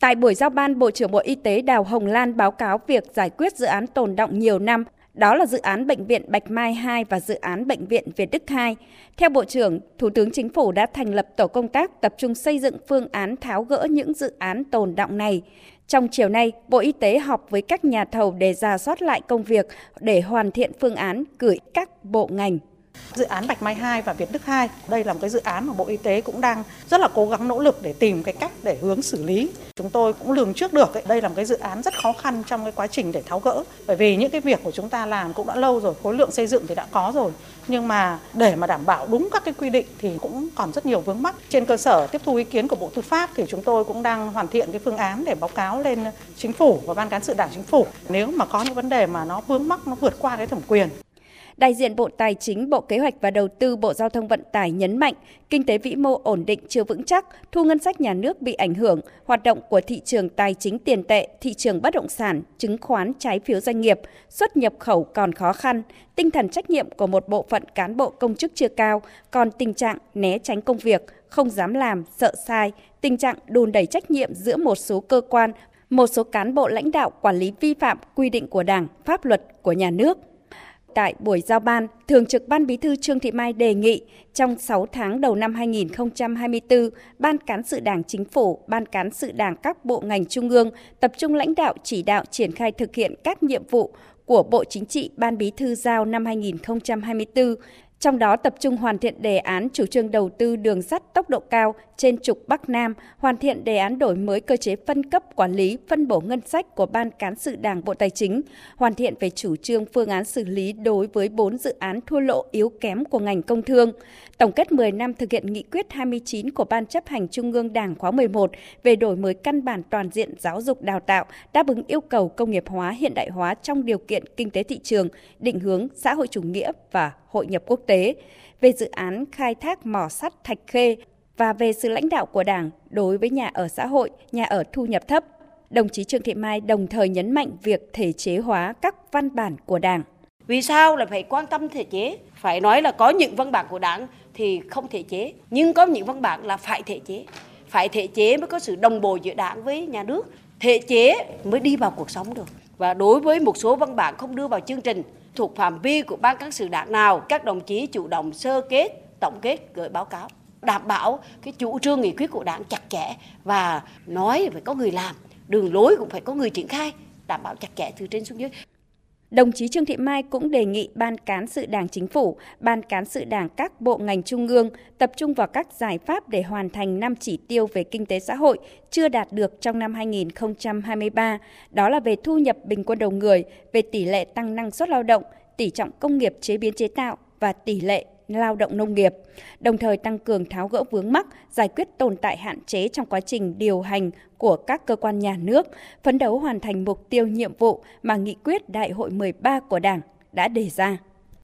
Tại buổi giao ban, Bộ trưởng Bộ Y tế Đào Hồng Lan báo cáo việc giải quyết dự án tồn động nhiều năm, đó là dự án Bệnh viện Bạch Mai 2 và dự án Bệnh viện Việt Đức 2. Theo Bộ trưởng, Thủ tướng Chính phủ đã thành lập tổ công tác tập trung xây dựng phương án tháo gỡ những dự án tồn động này. Trong chiều nay, Bộ Y tế họp với các nhà thầu để ra soát lại công việc để hoàn thiện phương án gửi các bộ ngành. Dự án Bạch Mai 2 và Việt Đức 2, đây là một cái dự án mà Bộ Y tế cũng đang rất là cố gắng nỗ lực để tìm cái cách để hướng xử lý. Chúng tôi cũng lường trước được ấy, đây là một cái dự án rất khó khăn trong cái quá trình để tháo gỡ. Bởi vì những cái việc của chúng ta làm cũng đã lâu rồi, khối lượng xây dựng thì đã có rồi. Nhưng mà để mà đảm bảo đúng các cái quy định thì cũng còn rất nhiều vướng mắc. Trên cơ sở tiếp thu ý kiến của Bộ Tư pháp thì chúng tôi cũng đang hoàn thiện cái phương án để báo cáo lên chính phủ và ban cán sự đảng chính phủ. Nếu mà có những vấn đề mà nó vướng mắc nó vượt qua cái thẩm quyền Đại diện Bộ Tài chính, Bộ Kế hoạch và Đầu tư, Bộ Giao thông Vận tải nhấn mạnh, kinh tế vĩ mô ổn định chưa vững chắc, thu ngân sách nhà nước bị ảnh hưởng, hoạt động của thị trường tài chính tiền tệ, thị trường bất động sản, chứng khoán, trái phiếu doanh nghiệp, xuất nhập khẩu còn khó khăn, tinh thần trách nhiệm của một bộ phận cán bộ công chức chưa cao, còn tình trạng né tránh công việc, không dám làm, sợ sai, tình trạng đùn đẩy trách nhiệm giữa một số cơ quan, một số cán bộ lãnh đạo quản lý vi phạm quy định của Đảng, pháp luật của nhà nước. Tại buổi giao ban, Thường trực Ban Bí thư Trương Thị Mai đề nghị trong 6 tháng đầu năm 2024, Ban Cán sự Đảng Chính phủ, Ban Cán sự Đảng các bộ ngành trung ương tập trung lãnh đạo chỉ đạo triển khai thực hiện các nhiệm vụ của Bộ Chính trị Ban Bí thư giao năm 2024, trong đó tập trung hoàn thiện đề án chủ trương đầu tư đường sắt tốc độ cao trên trục Bắc Nam, hoàn thiện đề án đổi mới cơ chế phân cấp quản lý, phân bổ ngân sách của Ban Cán sự Đảng Bộ Tài chính, hoàn thiện về chủ trương phương án xử lý đối với 4 dự án thua lỗ yếu kém của ngành công thương. Tổng kết 10 năm thực hiện nghị quyết 29 của Ban chấp hành Trung ương Đảng khóa 11 về đổi mới căn bản toàn diện giáo dục đào tạo, đáp ứng yêu cầu công nghiệp hóa hiện đại hóa trong điều kiện kinh tế thị trường, định hướng xã hội chủ nghĩa và hội nhập quốc tế, về dự án khai thác mỏ sắt Thạch Khê và về sự lãnh đạo của Đảng đối với nhà ở xã hội, nhà ở thu nhập thấp. Đồng chí Trương Thị Mai đồng thời nhấn mạnh việc thể chế hóa các văn bản của Đảng. Vì sao là phải quan tâm thể chế? Phải nói là có những văn bản của Đảng thì không thể chế, nhưng có những văn bản là phải thể chế. Phải thể chế mới có sự đồng bộ giữa Đảng với nhà nước. Thể chế mới đi vào cuộc sống được. Và đối với một số văn bản không đưa vào chương trình thuộc phạm vi của ban cán sự đảng nào, các đồng chí chủ động sơ kết, tổng kết gửi báo cáo đảm bảo cái chủ trương nghị quyết của đảng chặt chẽ và nói phải có người làm đường lối cũng phải có người triển khai đảm bảo chặt chẽ từ trên xuống dưới. Đồng chí Trương Thị Mai cũng đề nghị Ban Cán sự Đảng Chính phủ, Ban Cán sự Đảng các bộ ngành trung ương tập trung vào các giải pháp để hoàn thành 5 chỉ tiêu về kinh tế xã hội chưa đạt được trong năm 2023, đó là về thu nhập bình quân đầu người, về tỷ lệ tăng năng suất lao động, tỷ trọng công nghiệp chế biến chế tạo và tỷ lệ lao động nông nghiệp, đồng thời tăng cường tháo gỡ vướng mắc, giải quyết tồn tại hạn chế trong quá trình điều hành của các cơ quan nhà nước, phấn đấu hoàn thành mục tiêu nhiệm vụ mà nghị quyết Đại hội 13 của Đảng đã đề ra.